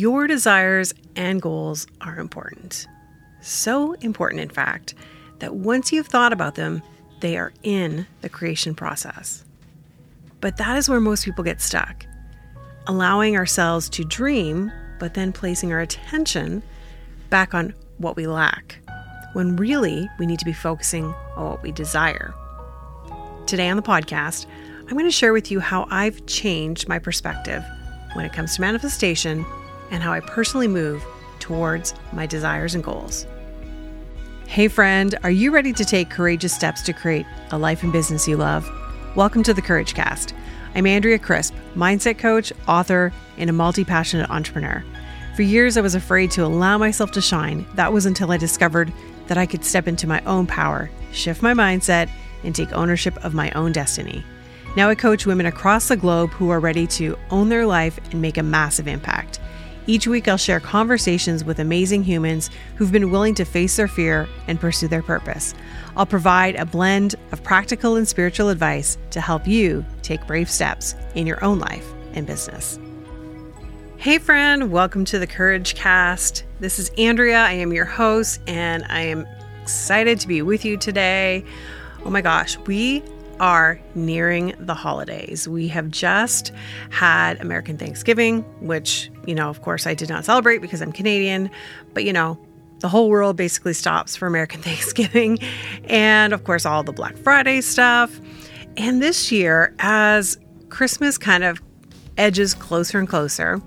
Your desires and goals are important. So important, in fact, that once you've thought about them, they are in the creation process. But that is where most people get stuck, allowing ourselves to dream, but then placing our attention back on what we lack, when really we need to be focusing on what we desire. Today on the podcast, I'm going to share with you how I've changed my perspective when it comes to manifestation and how I personally move towards my desires and goals. Hey, friend, are you ready to take courageous steps to create a life and business you love? Welcome to the Courage Cast. I'm Andrea Crisp, mindset coach, author, and a multi passionate entrepreneur. For years, I was afraid to allow myself to shine. That was until I discovered that I could step into my own power, shift my mindset, and take ownership of my own destiny. Now I coach women across the globe who are ready to own their life and make a massive impact. Each week, I'll share conversations with amazing humans who've been willing to face their fear and pursue their purpose. I'll provide a blend of practical and spiritual advice to help you take brave steps in your own life and business. Hey, friend, welcome to the Courage Cast. This is Andrea. I am your host, and I am excited to be with you today. Oh my gosh, we are nearing the holidays. We have just had American Thanksgiving, which, you know, of course, I did not celebrate because I'm Canadian, but you know, the whole world basically stops for American Thanksgiving. And of course, all the Black Friday stuff. And this year, as Christmas kind of edges closer and closer,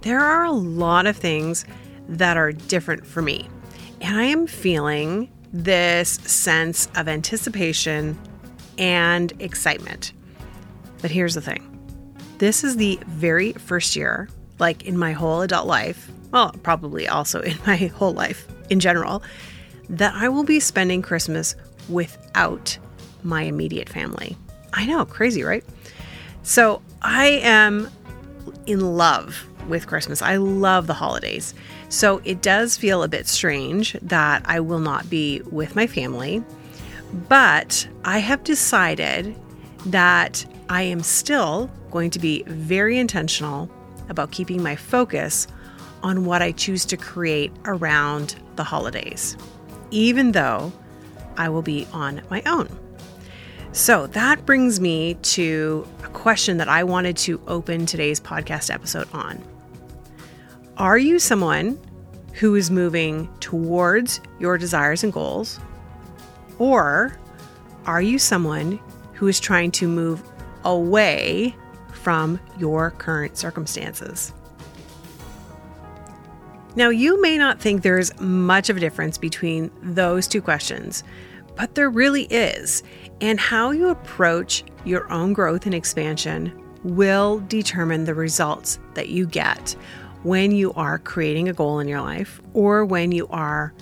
there are a lot of things that are different for me. And I am feeling this sense of anticipation and excitement. But here's the thing this is the very first year, like in my whole adult life, well, probably also in my whole life in general, that I will be spending Christmas without my immediate family. I know, crazy, right? So I am in love with Christmas. I love the holidays. So it does feel a bit strange that I will not be with my family. But I have decided that I am still going to be very intentional about keeping my focus on what I choose to create around the holidays, even though I will be on my own. So that brings me to a question that I wanted to open today's podcast episode on. Are you someone who is moving towards your desires and goals? Or are you someone who is trying to move away from your current circumstances? Now, you may not think there's much of a difference between those two questions, but there really is. And how you approach your own growth and expansion will determine the results that you get when you are creating a goal in your life or when you are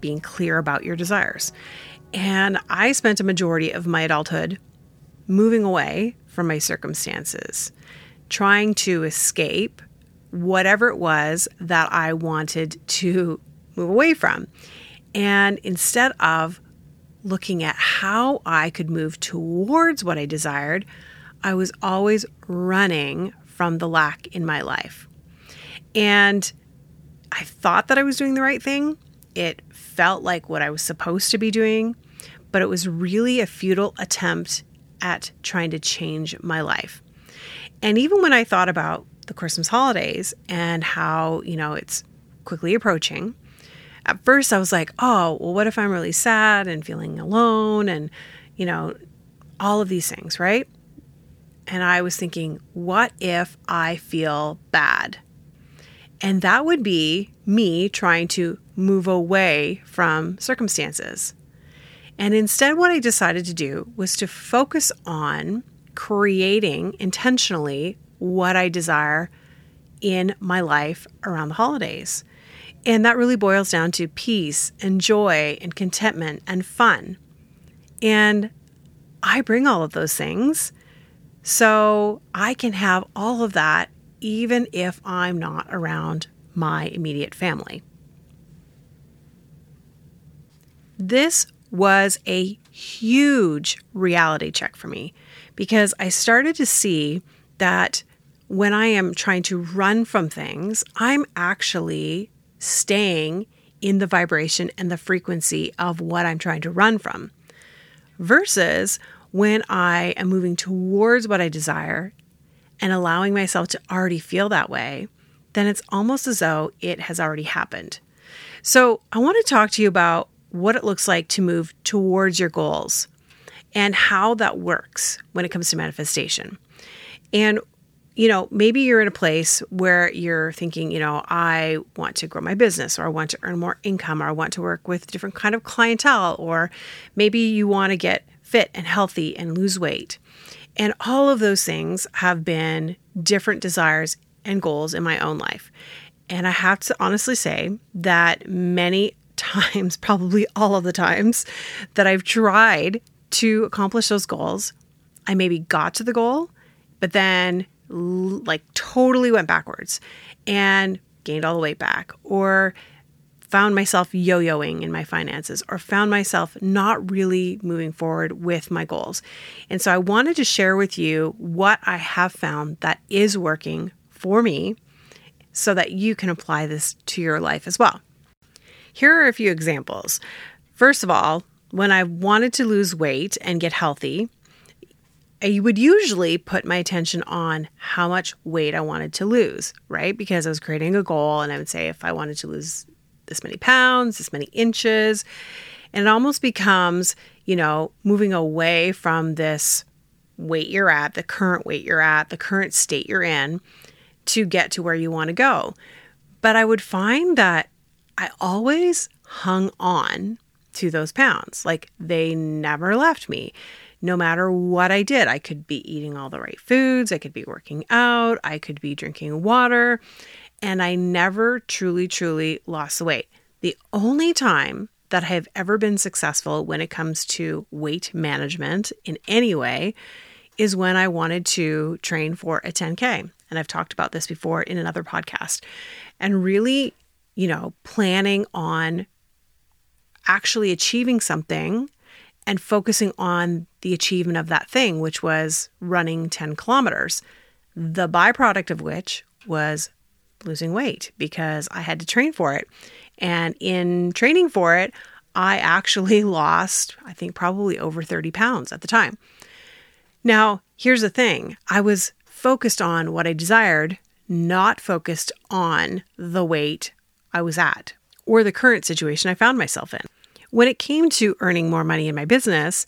being clear about your desires. And I spent a majority of my adulthood moving away from my circumstances, trying to escape whatever it was that I wanted to move away from. And instead of looking at how I could move towards what I desired, I was always running from the lack in my life. And I thought that I was doing the right thing. It felt like what I was supposed to be doing, but it was really a futile attempt at trying to change my life. And even when I thought about the Christmas holidays and how, you know, it's quickly approaching, at first I was like, oh, well, what if I'm really sad and feeling alone and, you know, all of these things, right? And I was thinking, what if I feel bad? And that would be me trying to move away from circumstances. And instead, what I decided to do was to focus on creating intentionally what I desire in my life around the holidays. And that really boils down to peace and joy and contentment and fun. And I bring all of those things. So I can have all of that even if I'm not around my immediate family. This was a huge reality check for me because I started to see that when I am trying to run from things, I'm actually staying in the vibration and the frequency of what I'm trying to run from. Versus when I am moving towards what I desire and allowing myself to already feel that way, then it's almost as though it has already happened. So, I want to talk to you about what it looks like to move towards your goals and how that works when it comes to manifestation. And you know, maybe you're in a place where you're thinking, you know, I want to grow my business or I want to earn more income or I want to work with different kind of clientele or maybe you want to get fit and healthy and lose weight. And all of those things have been different desires and goals in my own life. And I have to honestly say that many times, probably all of the times that I've tried to accomplish those goals, I maybe got to the goal, but then like totally went backwards and gained all the weight back or found myself yo-yoing in my finances or found myself not really moving forward with my goals. And so I wanted to share with you what I have found that is working for me so that you can apply this to your life as well. Here are a few examples. First of all, when I wanted to lose weight and get healthy, I would usually put my attention on how much weight I wanted to lose, right? Because I was creating a goal and I would say if I wanted to lose this many pounds, this many inches, and it almost becomes, you know, moving away from this weight you're at, the current weight you're at, the current state you're in to get to where you want to go. But I would find that I always hung on to those pounds. Like they never left me no matter what I did. I could be eating all the right foods, I could be working out, I could be drinking water, and I never truly, truly lost the weight. The only time that I have ever been successful when it comes to weight management in any way is when I wanted to train for a 10K. And I've talked about this before in another podcast. And really, you know, planning on actually achieving something and focusing on the achievement of that thing, which was running 10 kilometers. The byproduct of which was losing weight because I had to train for it. And in training for it, I actually lost, I think, probably over 30 pounds at the time. Now, here's the thing I was focused on what I desired, not focused on the weight I was at or the current situation I found myself in. When it came to earning more money in my business,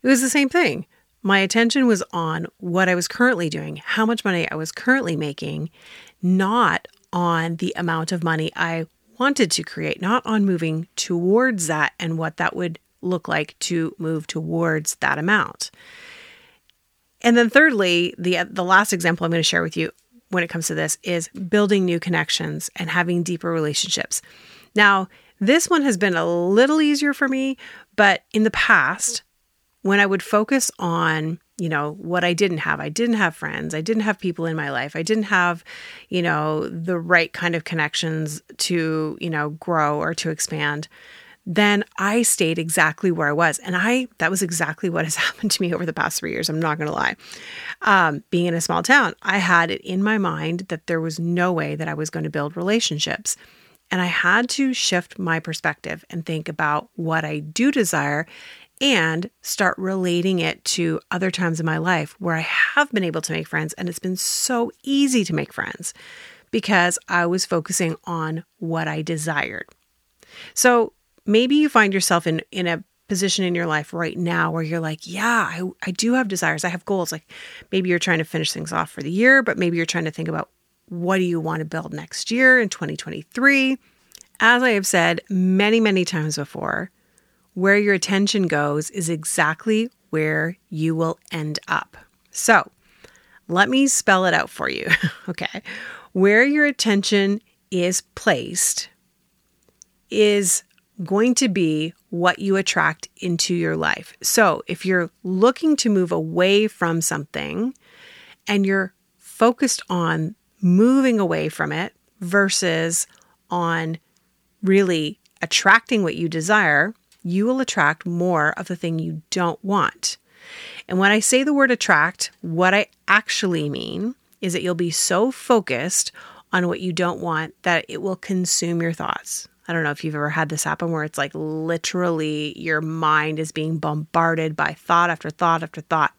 it was the same thing. My attention was on what I was currently doing, how much money I was currently making, not on the amount of money I wanted to create, not on moving towards that and what that would look like to move towards that amount. And then thirdly, the the last example I'm going to share with you when it comes to this is building new connections and having deeper relationships. Now, this one has been a little easier for me, but in the past, when I would focus on, you know, what I didn't have, I didn't have friends, I didn't have people in my life, I didn't have, you know, the right kind of connections to, you know, grow or to expand, then I stayed exactly where I was. And I, that was exactly what has happened to me over the past three years. I'm not going to lie. Um, being in a small town, I had it in my mind that there was no way that I was going to build relationships. And I had to shift my perspective and think about what I do desire and start relating it to other times in my life where I have been able to make friends. And it's been so easy to make friends because I was focusing on what I desired. So maybe you find yourself in, in a position in your life right now where you're like, yeah, I, I do have desires. I have goals. Like maybe you're trying to finish things off for the year, but maybe you're trying to think about what do you want to build next year in 2023? As I have said many, many times before, where your attention goes is exactly where you will end up. So let me spell it out for you. okay. Where your attention is placed is going to be what you attract into your life. So if you're looking to move away from something and you're focused on moving away from it versus on really attracting what you desire, you will attract more of the thing you don't want. And when I say the word attract, what I actually mean is that you'll be so focused on what you don't want that it will consume your thoughts. I don't know if you've ever had this happen where it's like literally your mind is being bombarded by thought after thought after thought.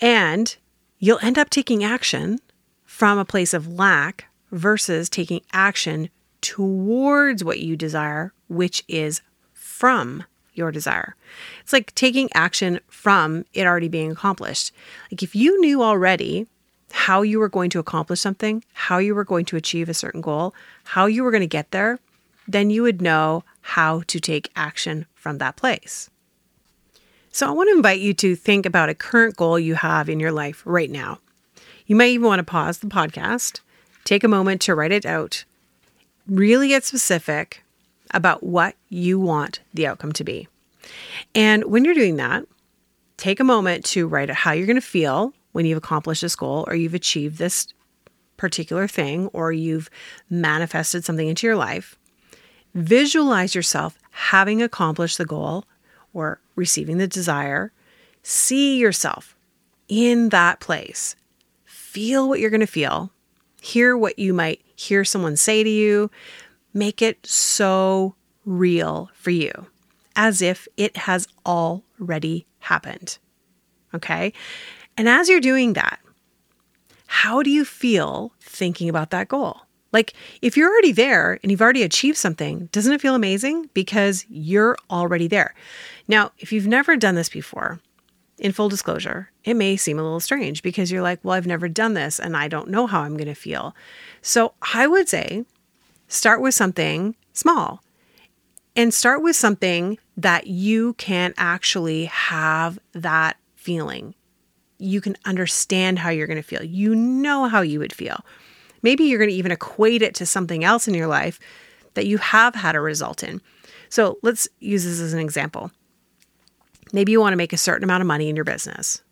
And you'll end up taking action from a place of lack versus taking action towards what you desire, which is from your desire. It's like taking action from it already being accomplished. Like if you knew already how you were going to accomplish something, how you were going to achieve a certain goal, how you were going to get there, then you would know how to take action from that place. So I want to invite you to think about a current goal you have in your life right now. You might even want to pause the podcast, take a moment to write it out, really get specific about what you want the outcome to be. And when you're doing that, take a moment to write out how you're going to feel when you've accomplished this goal or you've achieved this particular thing or you've manifested something into your life. Visualize yourself having accomplished the goal or receiving the desire. See yourself in that place. Feel what you're going to feel. Hear what you might hear someone say to you. Make it so real for you as if it has already happened. Okay. And as you're doing that, how do you feel thinking about that goal? Like, if you're already there and you've already achieved something, doesn't it feel amazing? Because you're already there. Now, if you've never done this before, in full disclosure, it may seem a little strange because you're like, well, I've never done this and I don't know how I'm going to feel. So I would say start with something small and start with something that you can actually have that feeling. You can understand how you're going to feel. You know how you would feel. Maybe you're going to even equate it to something else in your life that you have had a result in. So let's use this as an example. Maybe you want to make a certain amount of money in your business,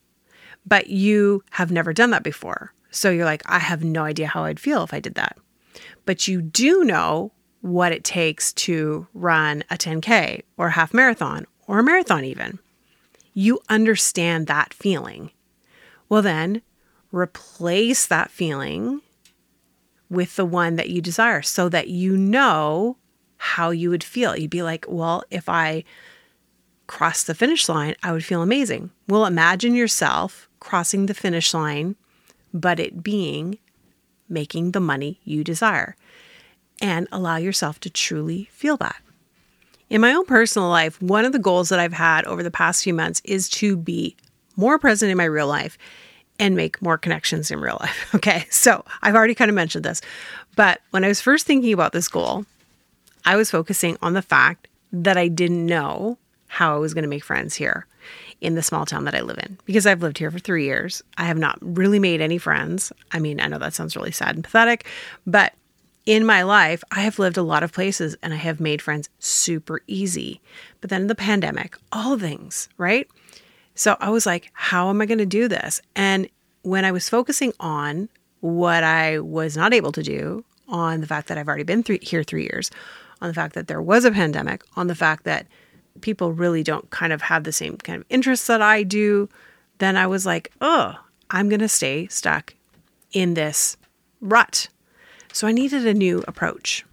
but you have never done that before. So you're like, I have no idea how I'd feel if I did that. But you do know what it takes to run a 10K or a half marathon or a marathon, even. You understand that feeling. Well, then replace that feeling with the one that you desire so that you know how you would feel. You'd be like, well, if I cross the finish line, I would feel amazing. Well, imagine yourself crossing the finish line, but it being making the money you desire and allow yourself to truly feel that. In my own personal life, one of the goals that I've had over the past few months is to be more present in my real life and make more connections in real life. Okay, so I've already kind of mentioned this, but when I was first thinking about this goal, I was focusing on the fact that I didn't know how I was going to make friends here in the small town that I live in because I've lived here for three years. I have not really made any friends. I mean, I know that sounds really sad and pathetic, but in my life, I have lived a lot of places and I have made friends super easy. But then in the pandemic, all things, right? So I was like, how am I going to do this? And when I was focusing on what I was not able to do, on the fact that I've already been here three years, on the fact that there was a pandemic, on the fact that people really don't kind of have the same kind of interests that I do, then I was like, oh, I'm going to stay stuck in this rut so I needed a new approach.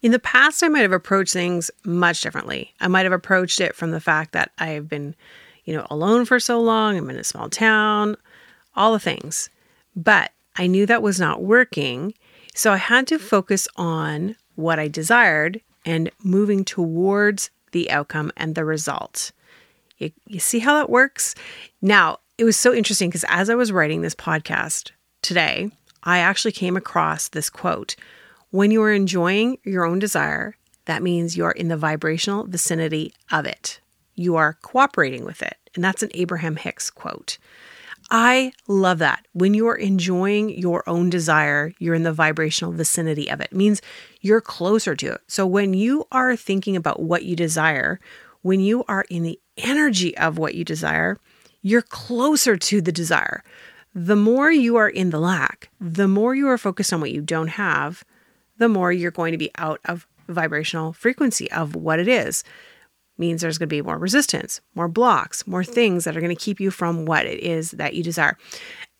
In the past, I might have approached things much differently. I might have approached it from the fact that I have been, you know, alone for so long, I'm in a small town, all the things. But I knew that was not working. So I had to focus on what I desired and moving towards the outcome and the result. You, you see how that works? Now, it was so interesting because as I was writing this podcast today, I actually came across this quote When you are enjoying your own desire, that means you are in the vibrational vicinity of it. You are cooperating with it. And that's an Abraham Hicks quote. I love that. When you are enjoying your own desire, you're in the vibrational vicinity of it. it. means you're closer to it. So when you are thinking about what you desire, when you are in the energy of what you desire, you're closer to the desire the more you are in the lack, the more you are focused on what you don't have, the more you're going to be out of vibrational frequency of what it is. means there's going to be more resistance, more blocks, more things that are going to keep you from what it is that you desire.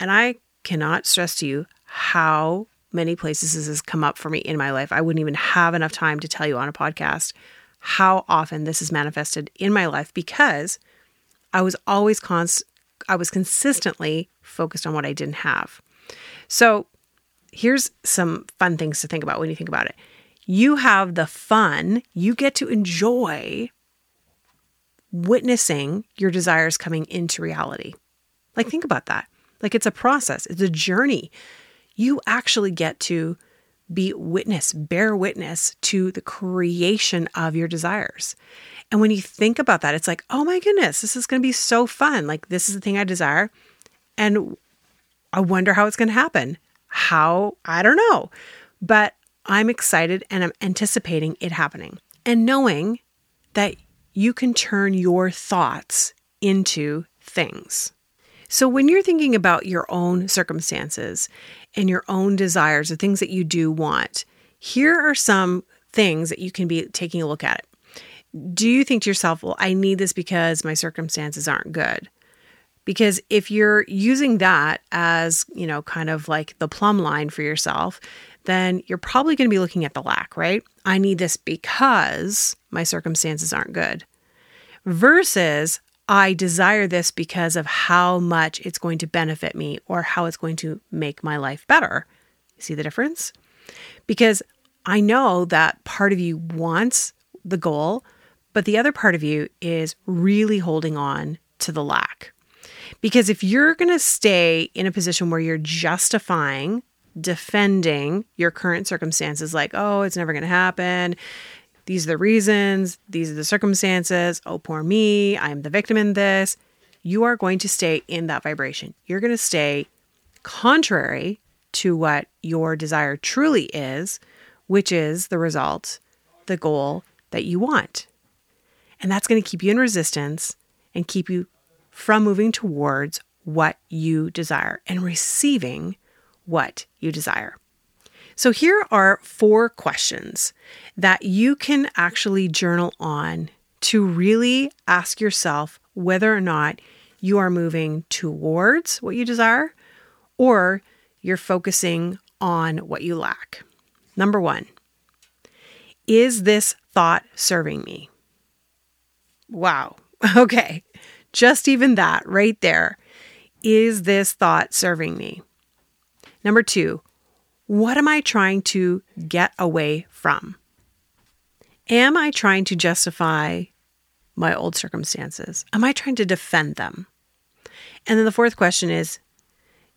And I cannot stress to you how many places this has come up for me in my life. I wouldn't even have enough time to tell you on a podcast how often this is manifested in my life because I was always const I was consistently focused on what I didn't have. So, here's some fun things to think about when you think about it. You have the fun, you get to enjoy witnessing your desires coming into reality. Like, think about that. Like, it's a process, it's a journey. You actually get to be witness, bear witness to the creation of your desires. And when you think about that, it's like, oh my goodness, this is going to be so fun. Like, this is the thing I desire. And I wonder how it's going to happen. How? I don't know. But I'm excited and I'm anticipating it happening. And knowing that you can turn your thoughts into things. So, when you're thinking about your own circumstances and your own desires, the things that you do want, here are some things that you can be taking a look at do you think to yourself, well, I need this because my circumstances aren't good? Because if you're using that as, you know, kind of like the plumb line for yourself, then you're probably going to be looking at the lack, right? I need this because my circumstances aren't good. Versus, I desire this because of how much it's going to benefit me or how it's going to make my life better. You See the difference? Because I know that part of you wants the goal, but the other part of you is really holding on to the lack. Because if you're going to stay in a position where you're justifying, defending your current circumstances, like, oh, it's never going to happen. These are the reasons. These are the circumstances. Oh, poor me. I'm the victim in this. You are going to stay in that vibration. You're going to stay contrary to what your desire truly is, which is the result, the goal that you want. And that's going to keep you in resistance and keep you from moving towards what you desire and receiving what you desire. So, here are four questions that you can actually journal on to really ask yourself whether or not you are moving towards what you desire or you're focusing on what you lack. Number one, is this thought serving me? Wow. Okay. Just even that right there. Is this thought serving me? Number two, what am I trying to get away from? Am I trying to justify my old circumstances? Am I trying to defend them? And then the fourth question is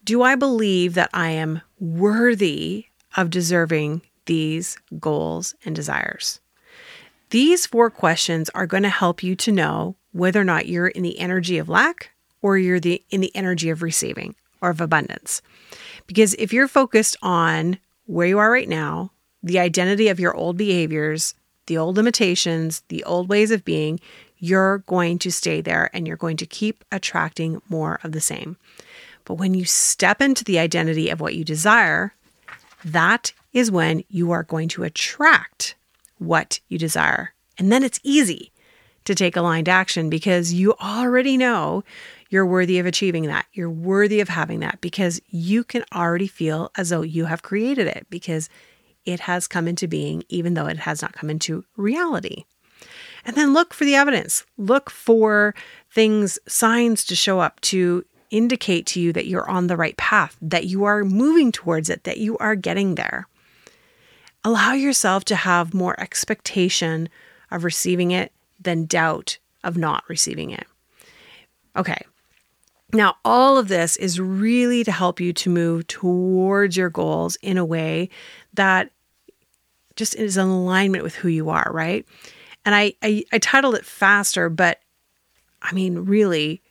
Do I believe that I am worthy of deserving these goals and desires? These four questions are going to help you to know whether or not you're in the energy of lack or you're the in the energy of receiving or of abundance. Because if you're focused on where you are right now, the identity of your old behaviors, the old limitations, the old ways of being, you're going to stay there and you're going to keep attracting more of the same. But when you step into the identity of what you desire, that is when you are going to attract what you desire. And then it's easy to take aligned action because you already know you're worthy of achieving that. You're worthy of having that because you can already feel as though you have created it because it has come into being, even though it has not come into reality. And then look for the evidence. Look for things, signs to show up to indicate to you that you're on the right path, that you are moving towards it, that you are getting there. Allow yourself to have more expectation of receiving it than doubt of not receiving it. Okay. Now, all of this is really to help you to move towards your goals in a way that just is in alignment with who you are, right? And I, I, I titled it faster, but I mean, really,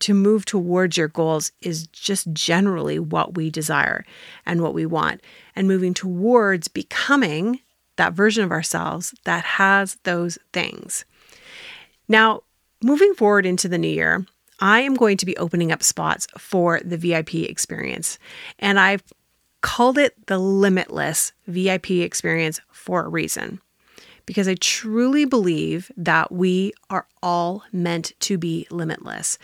to move towards your goals is just generally what we desire and what we want. And moving towards becoming that version of ourselves that has those things. Now, moving forward into the new year, I am going to be opening up spots for the VIP experience. And I've called it the limitless VIP experience for a reason. because I truly believe that we are all meant to be limitless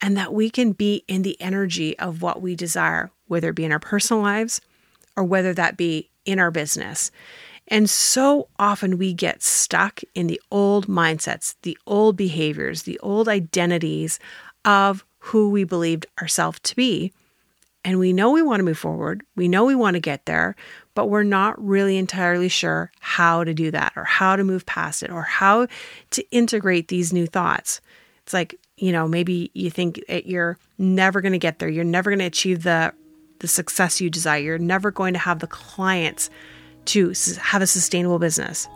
and that we can be in the energy of what we desire, whether it be in our personal lives or whether that be in our business. And so often we get stuck in the old mindsets, the old behaviors, the old identities of who we believed ourselves to be. And we know we want to move forward. We know we want to get there, but we're not really entirely sure how to do that or how to move past it or how to integrate these new thoughts. It's like, you know, maybe you think you're never going to get there. You're never going to achieve the the success you desire. You're never going to have the clients to have a sustainable business.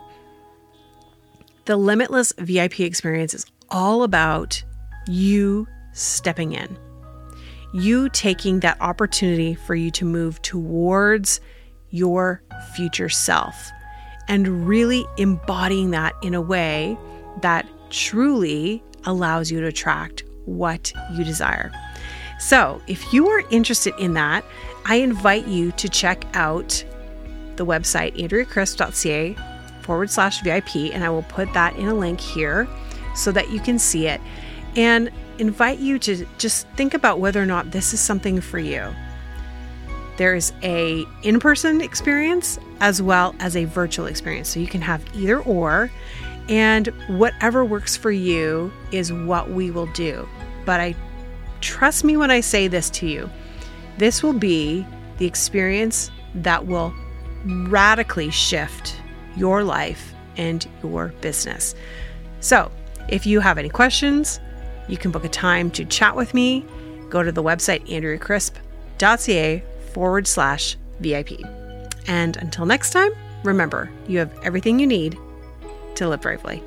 The Limitless VIP experience is all about you stepping in, you taking that opportunity for you to move towards your future self and really embodying that in a way that truly allows you to attract what you desire. So, if you are interested in that, I invite you to check out the website andreacrisp.ca forward slash VIP, and I will put that in a link here so that you can see it. And invite you to just think about whether or not this is something for you. There's a in-person experience as well as a virtual experience. So you can have either or and whatever works for you is what we will do. But I trust me when I say this to you. This will be the experience that will radically shift your life and your business. So, if you have any questions, you can book a time to chat with me. Go to the website andreacrisp.ca forward slash VIP. And until next time, remember you have everything you need to live bravely.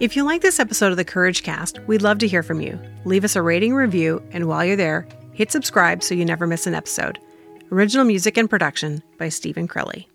If you like this episode of the Courage Cast, we'd love to hear from you. Leave us a rating review, and while you're there, hit subscribe so you never miss an episode. Original music and production by Stephen Crilly.